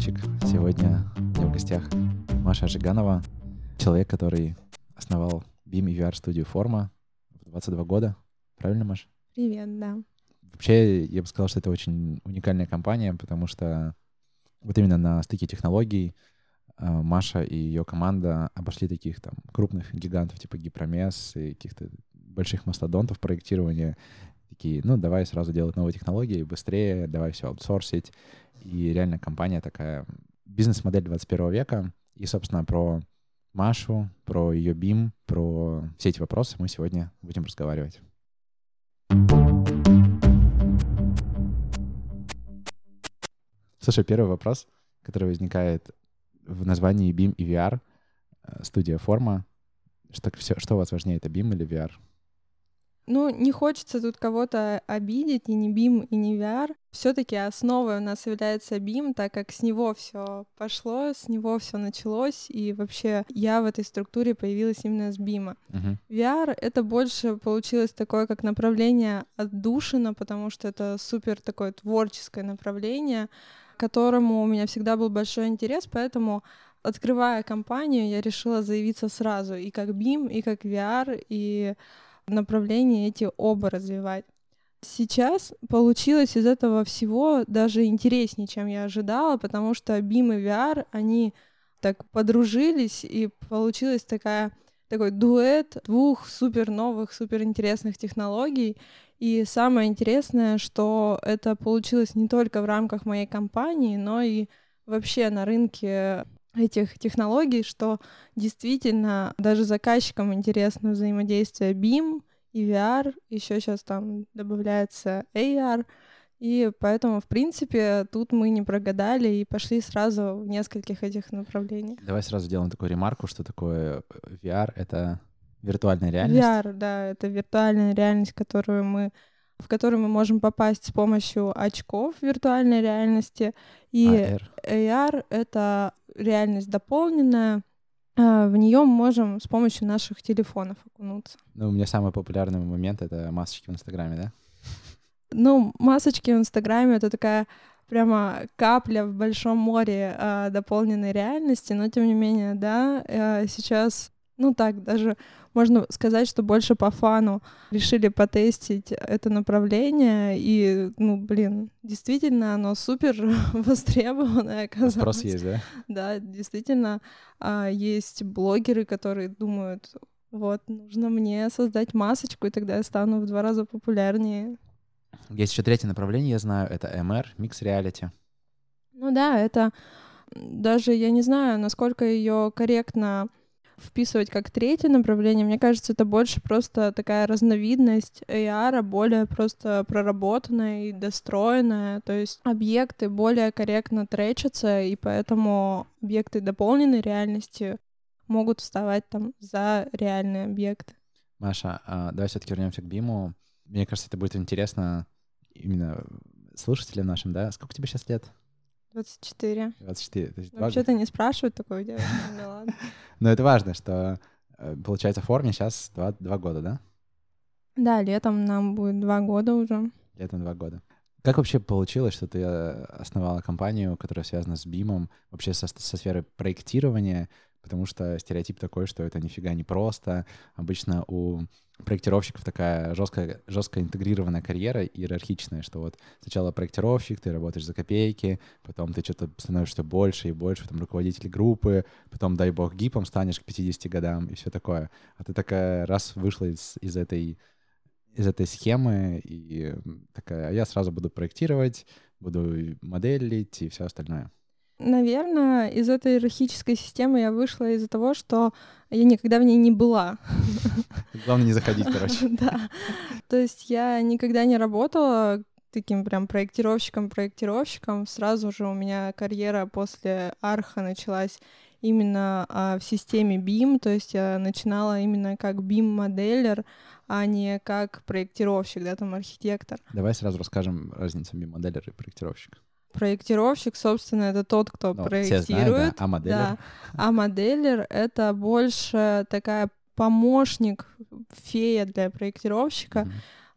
приветик. Сегодня у меня в гостях Маша Жиганова, человек, который основал BIM и VR студию Форма в 22 года. Правильно, Маша? Привет, да. Вообще, я бы сказал, что это очень уникальная компания, потому что вот именно на стыке технологий э, Маша и ее команда обошли таких там крупных гигантов типа Гипромес и каких-то больших мастодонтов проектирования. Такие, ну, давай сразу делать новые технологии быстрее, давай все аутсорсить. И реально компания такая, бизнес-модель 21 века. И, собственно, про Машу, про ее BIM, про все эти вопросы мы сегодня будем разговаривать. Слушай, первый вопрос, который возникает в названии BIM и VR, э, студия форма. Что, все, что у вас важнее, это BIM или VR? Ну, не хочется тут кого-то обидеть, и не BIM, и не VR. все таки основой у нас является BIM, так как с него все пошло, с него все началось, и вообще я в этой структуре появилась именно с BIM. Мгм. VR — это больше получилось такое как направление отдушина, потому что это супер такое творческое направление, к которому у меня всегда был большой интерес, поэтому открывая компанию, я решила заявиться сразу и как BIM, и как VR, и направления эти оба развивать. Сейчас получилось из этого всего даже интереснее, чем я ожидала, потому что BIM и VR, они так подружились, и получилась такая такой дуэт двух супер новых, супер интересных технологий. И самое интересное, что это получилось не только в рамках моей компании, но и вообще на рынке этих технологий, что действительно даже заказчикам интересно взаимодействие BIM и VR, еще сейчас там добавляется AR, и поэтому, в принципе, тут мы не прогадали и пошли сразу в нескольких этих направлениях. Давай сразу сделаем такую ремарку, что такое э, VR — это виртуальная реальность. VR, да, это виртуальная реальность, которую мы в которую мы можем попасть с помощью очков виртуальной реальности. И AR. AR — это реальность дополненная, а, в нее можем с помощью наших телефонов окунуться. Ну, у меня самый популярный момент — это масочки в Инстаграме, да? Ну, масочки в Инстаграме — это такая прямо капля в большом море э, дополненной реальности, но тем не менее, да, э, сейчас, ну так, даже можно сказать, что больше по фану решили потестить это направление, и, ну, блин, действительно, оно супер востребованное оказалось. Спрос есть, да? Да, действительно, а, есть блогеры, которые думают, вот, нужно мне создать масочку, и тогда я стану в два раза популярнее. Есть еще третье направление, я знаю, это MR, Mix Reality. Ну да, это даже я не знаю, насколько ее корректно вписывать как третье направление. Мне кажется, это больше просто такая разновидность AR, более просто проработанная и достроенная. То есть объекты более корректно тречатся, и поэтому объекты дополненной реальности могут вставать там за реальные объекты. Маша, а давай все-таки вернемся к Биму. Мне кажется, это будет интересно именно слушателям нашим, да? Сколько тебе сейчас лет? 24. 24. То есть два- Вообще-то не спрашивают такое дело. Ну ладно. Но это важно, что э, получается в форме сейчас два, два года, да? Да, летом нам будет два года уже. Летом два года. Как вообще получилось, что ты э, основала компанию, которая связана с BIM, вообще со, со сферой проектирования? Потому что стереотип такой, что это нифига не просто. Обычно у проектировщиков такая жесткая, жестко интегрированная карьера, иерархичная, что вот сначала проектировщик, ты работаешь за копейки, потом ты что-то становишься больше и больше, потом руководитель группы, потом, дай бог, гипом станешь к 50 годам и все такое. А ты такая раз вышла из, из этой из этой схемы и такая, а я сразу буду проектировать, буду моделить и все остальное. Наверное, из этой иерархической системы я вышла из-за того, что я никогда в ней не была. Главное не заходить, короче. Да. То есть я никогда не работала таким прям проектировщиком-проектировщиком. Сразу же у меня карьера после Арха началась именно а, в системе BIM, то есть я начинала именно как BIM-моделер, а не как проектировщик, да, там архитектор. Давай сразу расскажем разницу BIM-моделера и проектировщика. Проектировщик, собственно, это тот, кто Ну, проектирует. знают, да, а моделер? Да. А моделер — это больше такая помощник, фея для проектировщика, Мгм.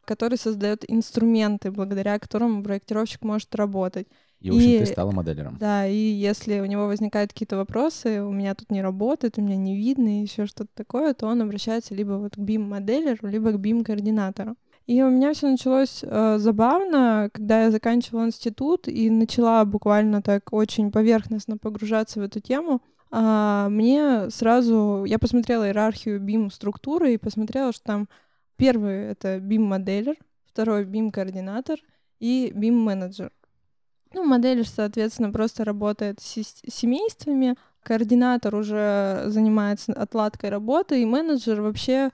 который создает инструменты, благодаря которым проектировщик может работать. И, в общем, и, ты стала моделером. Да, и если у него возникают какие-то вопросы, у меня тут не работает, у меня не видно, и еще что-то такое, то он обращается либо вот к BIM-моделеру, либо к BIM-координатору. И у меня все началось э, забавно, когда я заканчивала институт и начала буквально так очень поверхностно погружаться в эту тему. А, мне сразу, я посмотрела иерархию BIM-структуры и посмотрела, что там первый — это BIM-моделер, второй — BIM-координатор и BIM-менеджер. Ну, модель, соответственно, просто работает с семействами, координатор уже занимается отладкой работы, и менеджер вообще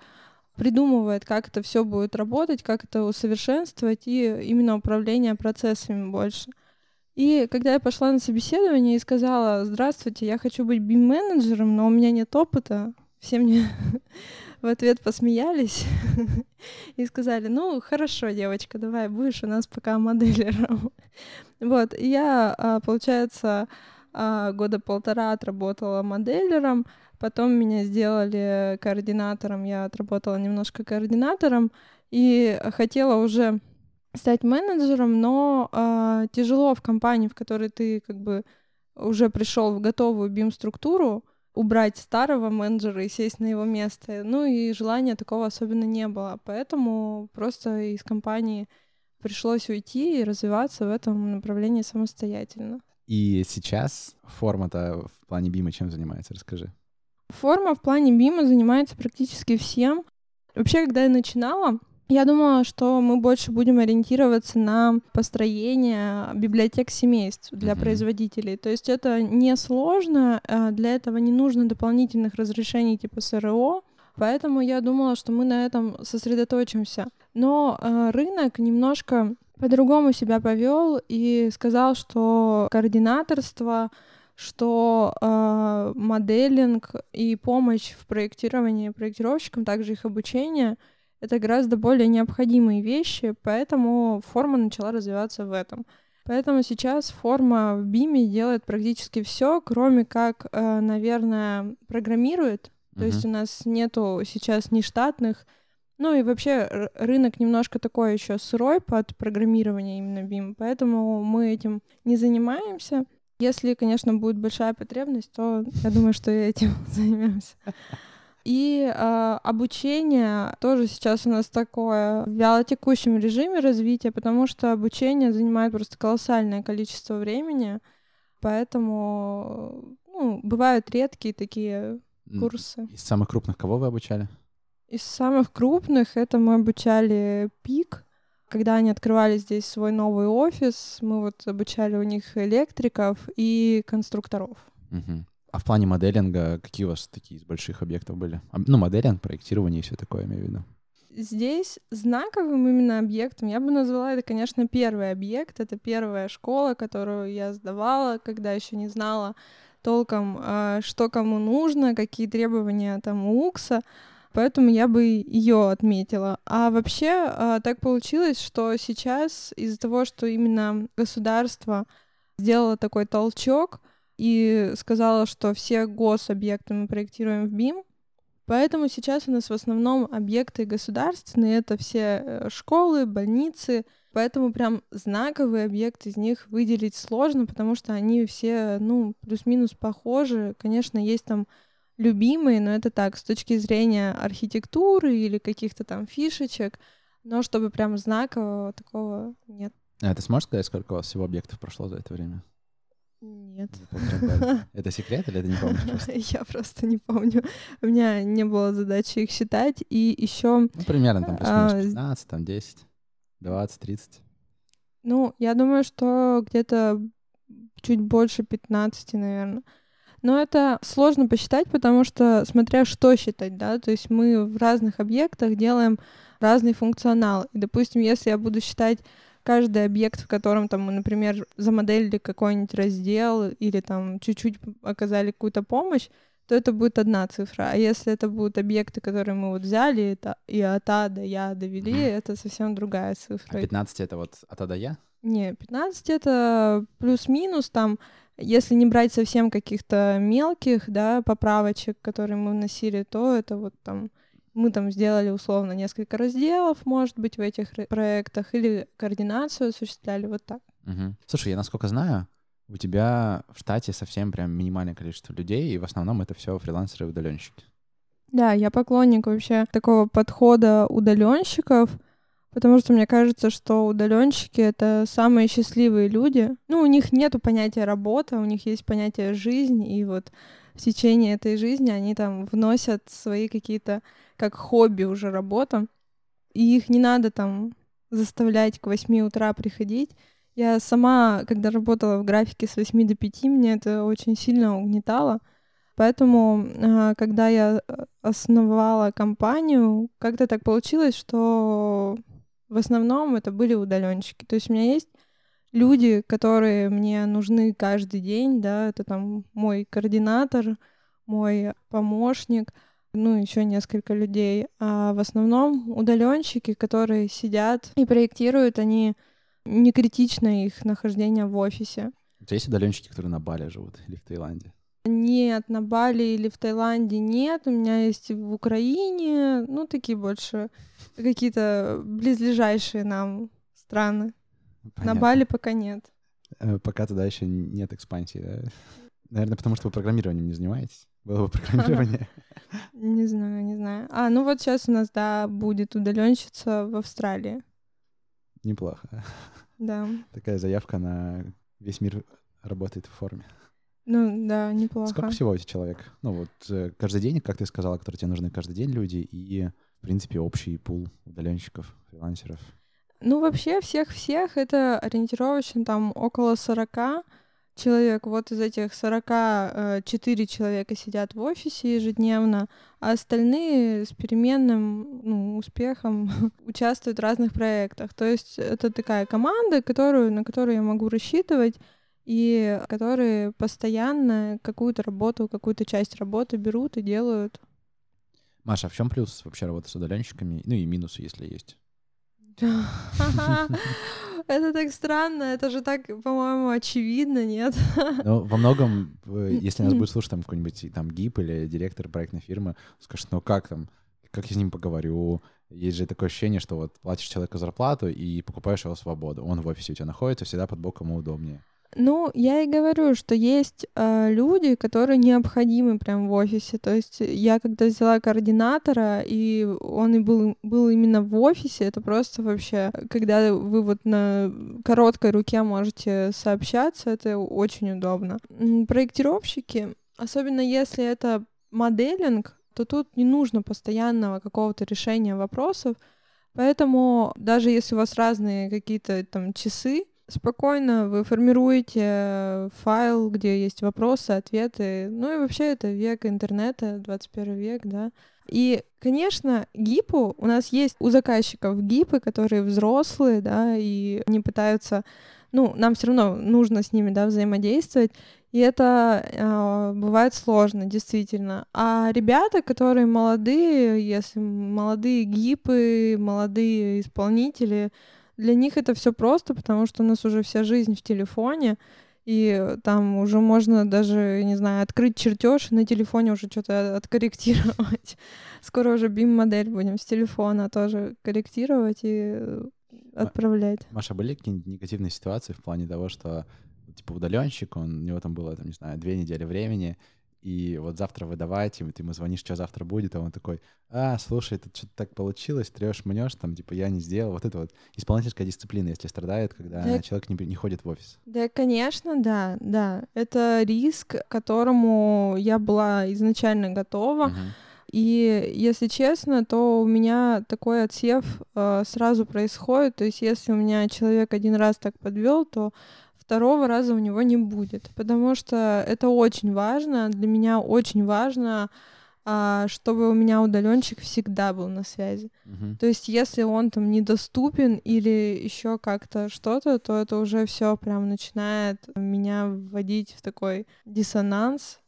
придумывает, как это все будет работать, как это усовершенствовать, и именно управление процессами больше. И когда я пошла на собеседование и сказала, здравствуйте, я хочу быть бим-менеджером, но у меня нет опыта, все мне в ответ посмеялись и сказали, ну, хорошо, девочка, давай, будешь у нас пока моделером. Вот, и я, а, получается, а, года полтора отработала моделером, потом меня сделали координатором, я отработала немножко координатором, и хотела уже стать менеджером, но э, тяжело в компании, в которой ты как бы уже пришел в готовую BIM-структуру, убрать старого менеджера и сесть на его место. Ну и желания такого особенно не было. Поэтому просто из компании пришлось уйти и развиваться в этом направлении самостоятельно. И сейчас форма-то в плане бима чем занимается? Расскажи. Форма в плане бима занимается практически всем. Вообще, когда я начинала, я думала, что мы больше будем ориентироваться на построение библиотек семейств для uh-huh. производителей. То есть это несложно, а для этого не нужно дополнительных разрешений типа СРО, поэтому я думала, что мы на этом сосредоточимся. Но э, рынок немножко по-другому себя повел и сказал, что координаторство, что э, моделинг и помощь в проектировании проектировщикам, также их обучение — это гораздо более необходимые вещи, поэтому форма начала развиваться в этом. Поэтому сейчас форма в BIM делает практически все, кроме как, э, наверное, программирует. То uh-huh. есть у нас нету сейчас ни штатных, ну и вообще рынок немножко такой еще сырой под программирование именно BIM, поэтому мы этим не занимаемся. Если, конечно, будет большая потребность, то я думаю, что этим займемся. И э, обучение тоже сейчас у нас такое в вялотекущем режиме развития, потому что обучение занимает просто колоссальное количество времени, поэтому ну, бывают редкие такие курсы. Из самых крупных кого вы обучали? Из самых крупных это мы обучали ПИК, когда они открывали здесь свой новый офис, мы вот обучали у них электриков и конструкторов. Угу. А в плане моделинга какие у вас такие из больших объектов были? Ну, моделинг, проектирование и все такое, имею в виду. Здесь знаковым именно объектом я бы назвала это, конечно, первый объект. Это первая школа, которую я сдавала, когда еще не знала толком, а, что кому нужно, какие требования там у УКСа. Поэтому я бы ее отметила. А вообще а, так получилось, что сейчас из-за того, что именно государство сделало такой толчок, и сказала, что все гособъекты мы проектируем в BIM. Поэтому сейчас у нас в основном объекты государственные, это все э, школы, больницы, поэтому прям знаковый объект из них выделить сложно, потому что они все, ну, плюс-минус похожи. Конечно, есть там любимые, но это так, с точки зрения архитектуры или каких-то там фишечек, но чтобы прям знакового такого нет. А ты сможешь сказать, сколько у вас всего объектов прошло за это время? Нет. Это секрет или это не просто? Я просто не помню. У меня не было задачи их считать. И еще... Ну, примерно там плюс-минус 15, там 10, 20, 30. Ну, я думаю, что где-то чуть больше 15, наверное. Но это сложно посчитать, потому что смотря что считать, да, то есть мы в разных объектах делаем разный функционал. И, допустим, если я буду считать каждый объект, в котором там мы, например, замоделили какой-нибудь раздел или там чуть-чуть оказали какую-то помощь, то это будет одна цифра. А если это будут объекты, которые мы вот взяли это, и от А до Я довели, mm. это совсем другая цифра. А 15 — это вот от А до Я? Не, 15 — это плюс-минус там, если не брать совсем каких-то мелких, да, поправочек, которые мы вносили, то это вот там мы там сделали условно несколько разделов, может быть, в этих проектах, или координацию осуществляли вот так. Угу. Слушай, я насколько знаю, у тебя в штате совсем прям минимальное количество людей, и в основном это все фрилансеры и удаленщики. Да, я поклонник вообще такого подхода удаленщиков, потому что мне кажется, что удаленщики это самые счастливые люди. Ну, у них нет понятия работа, у них есть понятие жизнь, и вот в течение этой жизни они там вносят свои какие-то как хобби уже работа, и их не надо там заставлять к 8 утра приходить. Я сама, когда работала в графике с 8 до 5, мне это очень сильно угнетало. Поэтому, а, когда я э, основала компанию, как-то так получилось, что в основном это были удаленщики. То есть у меня есть люди, которые мне нужны каждый день, да, это там мой координатор, мой помощник, ну, еще несколько людей. А в основном удаленщики, которые сидят и проектируют, они не критично их нахождение в офисе. У тебя есть удаленщики, которые на Бали живут или в Таиланде? Нет, на Бали или в Таиланде нет. У меня есть в Украине, ну, такие больше какие-то близлежащие нам страны. Понятно. На Бали пока нет. Э, пока туда еще нет экспансии, да? Наверное, потому что вы программированием не занимаетесь. Было бы программирование. Не знаю, не знаю. А, ну вот сейчас у нас, да, будет удаленщица в Австралии. Неплохо. Да. Такая заявка на весь мир работает в форме. Ну, да, неплохо. Сколько всего эти человек? Ну, вот э, каждый день, как ты сказала, которые тебе нужны каждый день люди, и, в принципе, общий пул удаленщиков, фрилансеров. Ну, вообще, всех-всех это ориентировочно там около 40 человек. Вот из этих 44 э, человека сидят в офисе ежедневно, а остальные с переменным ну, успехом участвуют в разных проектах. То есть это такая команда, которую, на которую я могу рассчитывать, и которые постоянно какую-то работу, какую-то часть работы берут и делают. Маша, а в чем плюс вообще работы с удаленщиками? Ну и минусы, если есть. Это так странно, это же так, по-моему, очевидно, нет? Ну, во многом, если нас будет слушать там какой-нибудь там ГИП или директор проектной фирмы, скажет, ну как там, как я с ним поговорю, есть же такое ощущение, что вот платишь человеку зарплату и покупаешь его свободу. Он в офисе у тебя находится, всегда под боком ему удобнее. Ну, я и говорю, что есть э, люди, которые необходимы прям в офисе. То есть я когда взяла координатора, и он и был, был именно в офисе, это просто вообще, когда вы вот на короткой руке можете сообщаться, это очень удобно. Проектировщики, особенно если это моделинг, то тут не нужно постоянного какого-то решения вопросов. Поэтому даже если у вас разные какие-то там часы, спокойно вы формируете файл, где есть вопросы, ответы. Ну и вообще это век интернета, 21 век, да. И, конечно, ГИПу, у нас есть у заказчиков ГИПы, которые взрослые, да, и они пытаются, ну, нам все равно нужно с ними, да, взаимодействовать, и это э, бывает сложно, действительно. А ребята, которые молодые, если молодые ГИПы, молодые исполнители, для них это все просто, потому что у нас уже вся жизнь в телефоне, и там уже можно даже, не знаю, открыть чертеж и на телефоне уже что-то откорректировать. Скоро уже BIM-модель будем с телефона тоже корректировать и отправлять. Маша, были какие-нибудь негативные ситуации в плане того, что типа удаленщик, он, у него там было, там, не знаю, две недели времени, и вот завтра выдавать, и ты ему звонишь, что завтра будет, а он такой, а, слушай, тут что-то так получилось, трешь, мнешь, там, типа, я не сделал. Вот это вот исполнительская дисциплина, если страдает, когда да, человек не, не ходит в офис. Да, конечно, да, да. Это риск, к которому я была изначально готова. Угу. И если честно, то у меня такой отсев э, сразу происходит. То есть, если у меня человек один раз так подвел, то второго раза у него не будет, потому что это очень важно, для меня очень важно, а, чтобы у меня удаленщик всегда был на связи. Uh-huh. То есть, если он там недоступен или еще как-то что-то, то это уже все прям начинает меня вводить в такой диссонанс.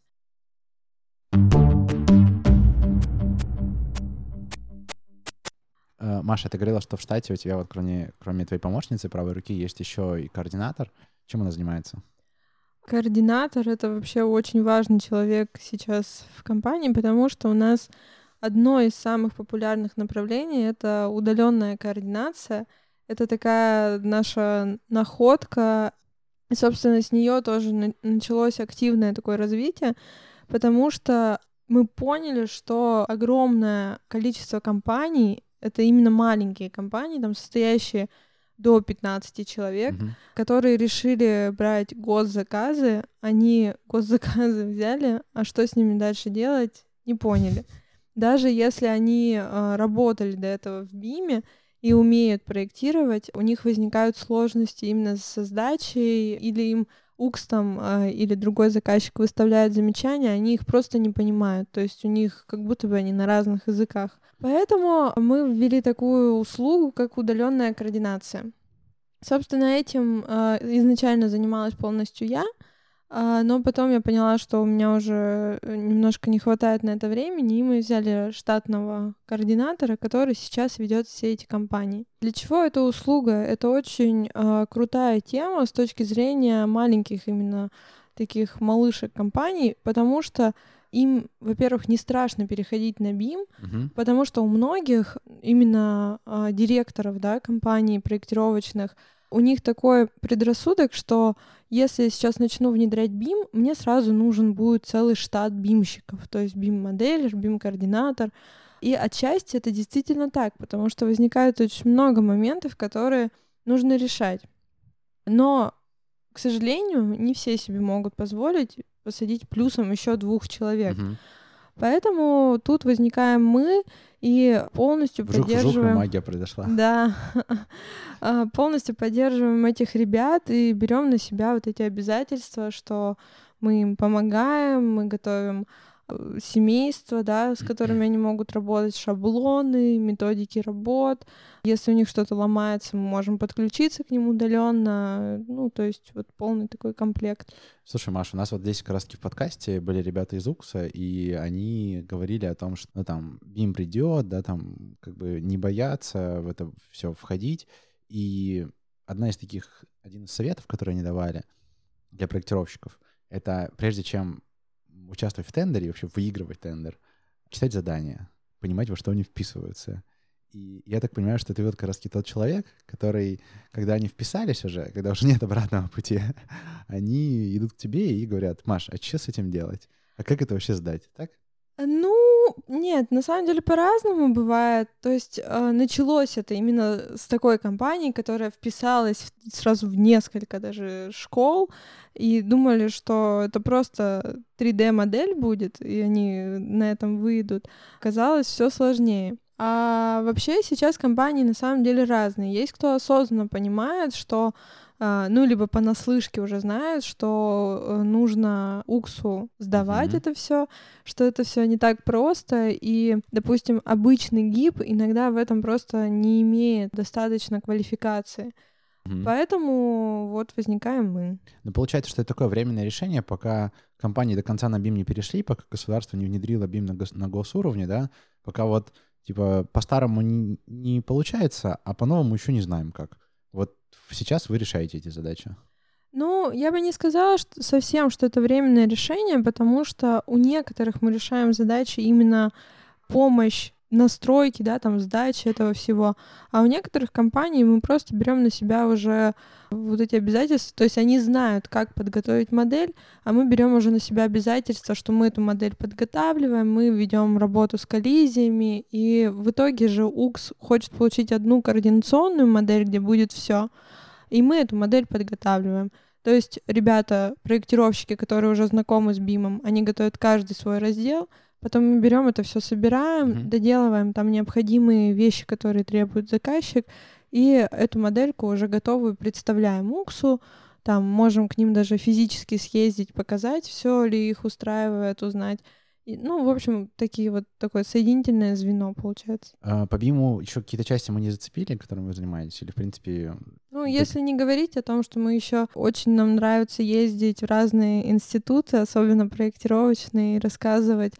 Э, Маша, ты говорила, что в штате у тебя вот кроме, кроме твоей помощницы правой руки есть еще и координатор. Чем она занимается? Координатор — это вообще очень важный человек сейчас в компании, потому что у нас одно из самых популярных направлений — это удаленная координация. Это такая наша находка. И, собственно, с нее тоже началось активное такое развитие, потому что мы поняли, что огромное количество компаний, это именно маленькие компании, там состоящие до 15 человек, mm-hmm. которые решили брать госзаказы. Они госзаказы взяли, а что с ними дальше делать, не поняли. Даже если они э, работали до этого в БИМе и умеют проектировать, у них возникают сложности именно с сдачей, или им УКС там э, или другой заказчик выставляет замечания, они их просто не понимают. То есть у них как будто бы они на разных языках. Поэтому мы ввели такую услугу, как удаленная координация. Собственно, этим э, изначально занималась полностью я, но потом я поняла, что у меня уже немножко не хватает на это времени, и мы взяли штатного координатора, который сейчас ведет все эти компании. Для чего эта услуга? Это очень э, крутая тема с точки зрения маленьких именно таких малышек компаний, потому что им, во-первых, не страшно переходить на BIM, uh-huh. потому что у многих именно а, директоров да, компаний проектировочных у них такой предрассудок, что если я сейчас начну внедрять BIM, мне сразу нужен будет целый штат бимщиков, то есть BIM-моделер, BIM-координатор. И отчасти это действительно так, потому что возникает очень много моментов, которые нужно решать. Но, к сожалению, не все себе могут позволить посадить плюсом еще двух человек. Uh-huh. Поэтому тут возникаем мы и полностью вжух, поддерживаем... Вжух, магия произошла. Да. А, полностью поддерживаем этих ребят и берем на себя вот эти обязательства, что мы им помогаем, мы готовим семейства, да, с которыми они могут работать, шаблоны, методики работ. Если у них что-то ломается, мы можем подключиться к ним удаленно. Ну, то есть вот полный такой комплект. Слушай, Маша, у нас вот здесь как раз в подкасте были ребята из УКСа, и они говорили о том, что ну, там им придет, да, там как бы не бояться в это все входить. И одна из таких, один из советов, которые они давали для проектировщиков, это прежде чем участвовать в тендере, вообще выигрывать тендер, читать задания, понимать, во что они вписываются. И я так понимаю, что ты вот как раз тот человек, который, когда они вписались уже, когда уже нет обратного пути, они идут к тебе и говорят, Маш, а что с этим делать? А как это вообще сдать? Так? Ну, нет, на самом деле по-разному бывает. То есть э, началось это именно с такой компании, которая вписалась сразу в несколько даже школ, и думали, что это просто 3D-модель будет, и они на этом выйдут. Казалось, все сложнее. А вообще сейчас компании на самом деле разные. Есть кто осознанно понимает, что ну, либо понаслышке уже знают, что э, нужно уксу сдавать mm-hmm. это все, что это все не так просто, и, допустим, обычный гиб иногда в этом просто не имеет достаточно квалификации. Mm-hmm. Поэтому вот возникаем мы. Ну, получается, что это такое временное решение, пока компании до конца на BIM не перешли, пока государство не внедрило BIM на, гос- на госуровне, да, пока вот, типа, по-старому не, не получается, а по-новому еще не знаем как. Вот сейчас вы решаете эти задачи? Ну, я бы не сказала что совсем, что это временное решение, потому что у некоторых мы решаем задачи именно помощь настройки, да, там сдачи этого всего. А у некоторых компаний мы просто берем на себя уже вот эти обязательства, то есть они знают, как подготовить модель, а мы берем уже на себя обязательства, что мы эту модель подготавливаем, мы ведем работу с коллизиями, и в итоге же УКС хочет получить одну координационную модель, где будет все, и мы эту модель подготавливаем. То есть ребята, проектировщики, которые уже знакомы с БИМом, они готовят каждый свой раздел, Потом мы берем это все, собираем, mm-hmm. доделываем там необходимые вещи, которые требует заказчик, и эту модельку уже готовую представляем УКСу, там можем к ним даже физически съездить, показать, все ли их устраивает, узнать. И, ну, в общем, такие вот такое соединительное звено получается. А, по БИМу еще какие-то части мы не зацепили, которым вы занимаетесь, или в принципе. Ну, если не говорить о том, что мы еще очень нам нравится ездить в разные институты, особенно проектировочные, и рассказывать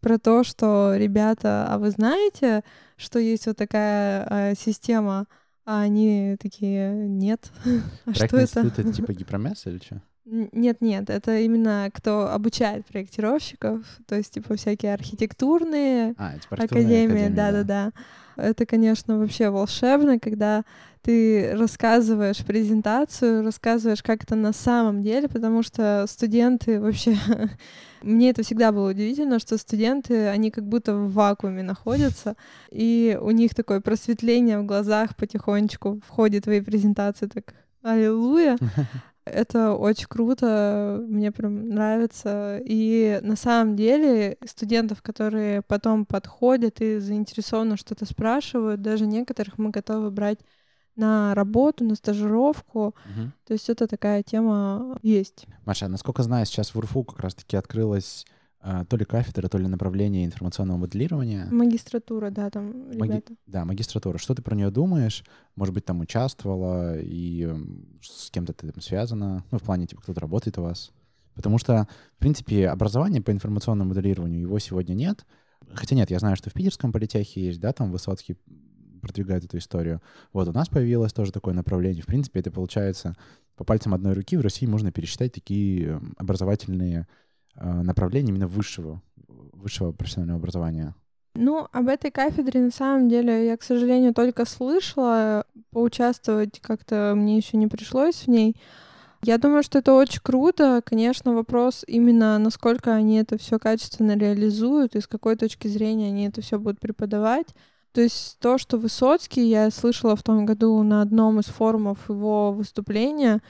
про то, что, ребята, а вы знаете, что есть вот такая э, система, а они такие, нет. а что это? это типа гипромяс или что? Нет-нет, это именно кто обучает проектировщиков, то есть типа всякие архитектурные, а, академии, да-да-да. Это, конечно, вообще волшебно, когда ты рассказываешь презентацию, рассказываешь, как это на самом деле, потому что студенты вообще... Мне это всегда было удивительно, что студенты, они как будто в вакууме находятся, и у них такое просветление в глазах потихонечку входит в твои презентации, так аллилуйя. Это очень круто, мне прям нравится. И на самом деле студентов, которые потом подходят и заинтересованно что-то спрашивают, даже некоторых мы готовы брать на работу, на стажировку. Угу. То есть это такая тема есть. Маша, насколько знаю, сейчас в УРФУ как раз-таки открылась то ли кафедра, то ли направление информационного моделирования. Магистратура, да, там Маги... ребята. Да, магистратура. Что ты про нее думаешь? Может быть, там участвовала и с кем-то ты там связана? Ну, в плане, типа, кто-то работает у вас? Потому что, в принципе, образование по информационному моделированию, его сегодня нет. Хотя нет, я знаю, что в Питерском политехе есть, да, там Высоцкий продвигает эту историю. Вот у нас появилось тоже такое направление. В принципе, это получается по пальцам одной руки в России можно пересчитать такие образовательные э, направления именно высшего, высшего профессионального образования. Ну, об этой кафедре на самом деле я, к сожалению, только слышала. Поучаствовать как-то мне еще не пришлось в ней. Я думаю, что это очень круто. Конечно, вопрос именно, насколько они это все качественно реализуют и с какой точки зрения они это все будут преподавать. То есть то, что Высоцкий, я слышала в том году на одном из форумов его выступления,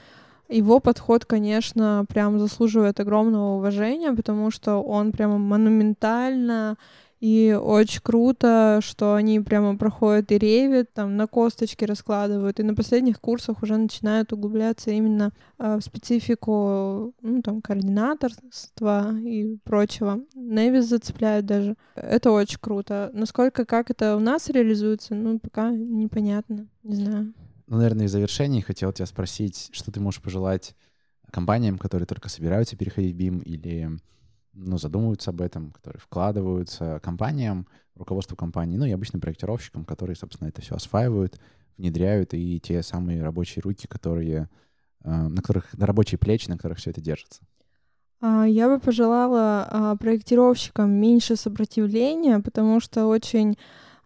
его подход, конечно, прям заслуживает огромного уважения, потому что он прямо монументально и очень круто, что они прямо проходят и ревят, там на косточки раскладывают, и на последних курсах уже начинают углубляться именно э, в специфику, ну, там, координаторства и прочего. Невис зацепляет даже. Это очень круто. Насколько, как это у нас реализуется, ну, пока непонятно, не знаю. Ну, наверное, в завершении хотел тебя спросить, что ты можешь пожелать компаниям, которые только собираются переходить в BIM или ну, задумываются об этом, которые вкладываются компаниям, руководству компании, ну и обычным проектировщикам, которые, собственно, это все осваивают, внедряют, и те самые рабочие руки, которые, э, на которых, на рабочие плечи, на которых все это держится. А, я бы пожелала а, проектировщикам меньше сопротивления, потому что очень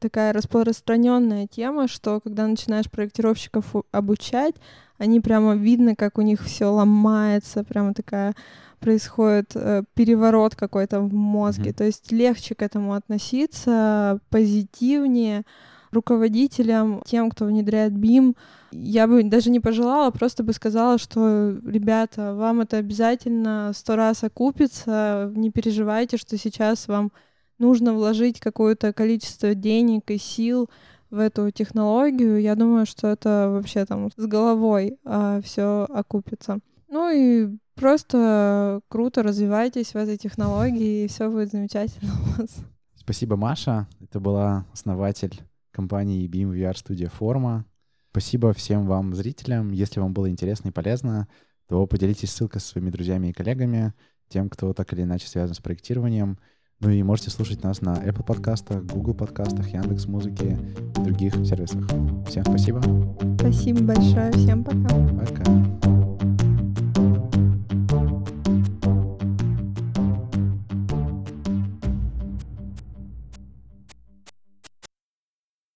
такая распространенная тема, что когда начинаешь проектировщиков обучать, они прямо видно, как у них все ломается, прямо такая происходит э, переворот какой-то в мозге. Mm-hmm. То есть легче к этому относиться, позитивнее. Руководителям, тем, кто внедряет BIM, я бы даже не пожелала, просто бы сказала, что, ребята, вам это обязательно сто раз окупится, не переживайте, что сейчас вам нужно вложить какое-то количество денег и сил в эту технологию. Я думаю, что это вообще там с головой а, все окупится. Ну и Просто круто развивайтесь в этой технологии, и все будет замечательно у вас. Спасибо, Маша. Это была основатель компании BIM VR Studio Forma. Спасибо всем вам, зрителям. Если вам было интересно и полезно, то поделитесь ссылкой со своими друзьями и коллегами, тем, кто так или иначе связан с проектированием. Ну и можете слушать нас на Apple подкастах, Google подкастах, Яндекс Музыки и других сервисах. Всем спасибо. Спасибо большое. Всем пока. Пока.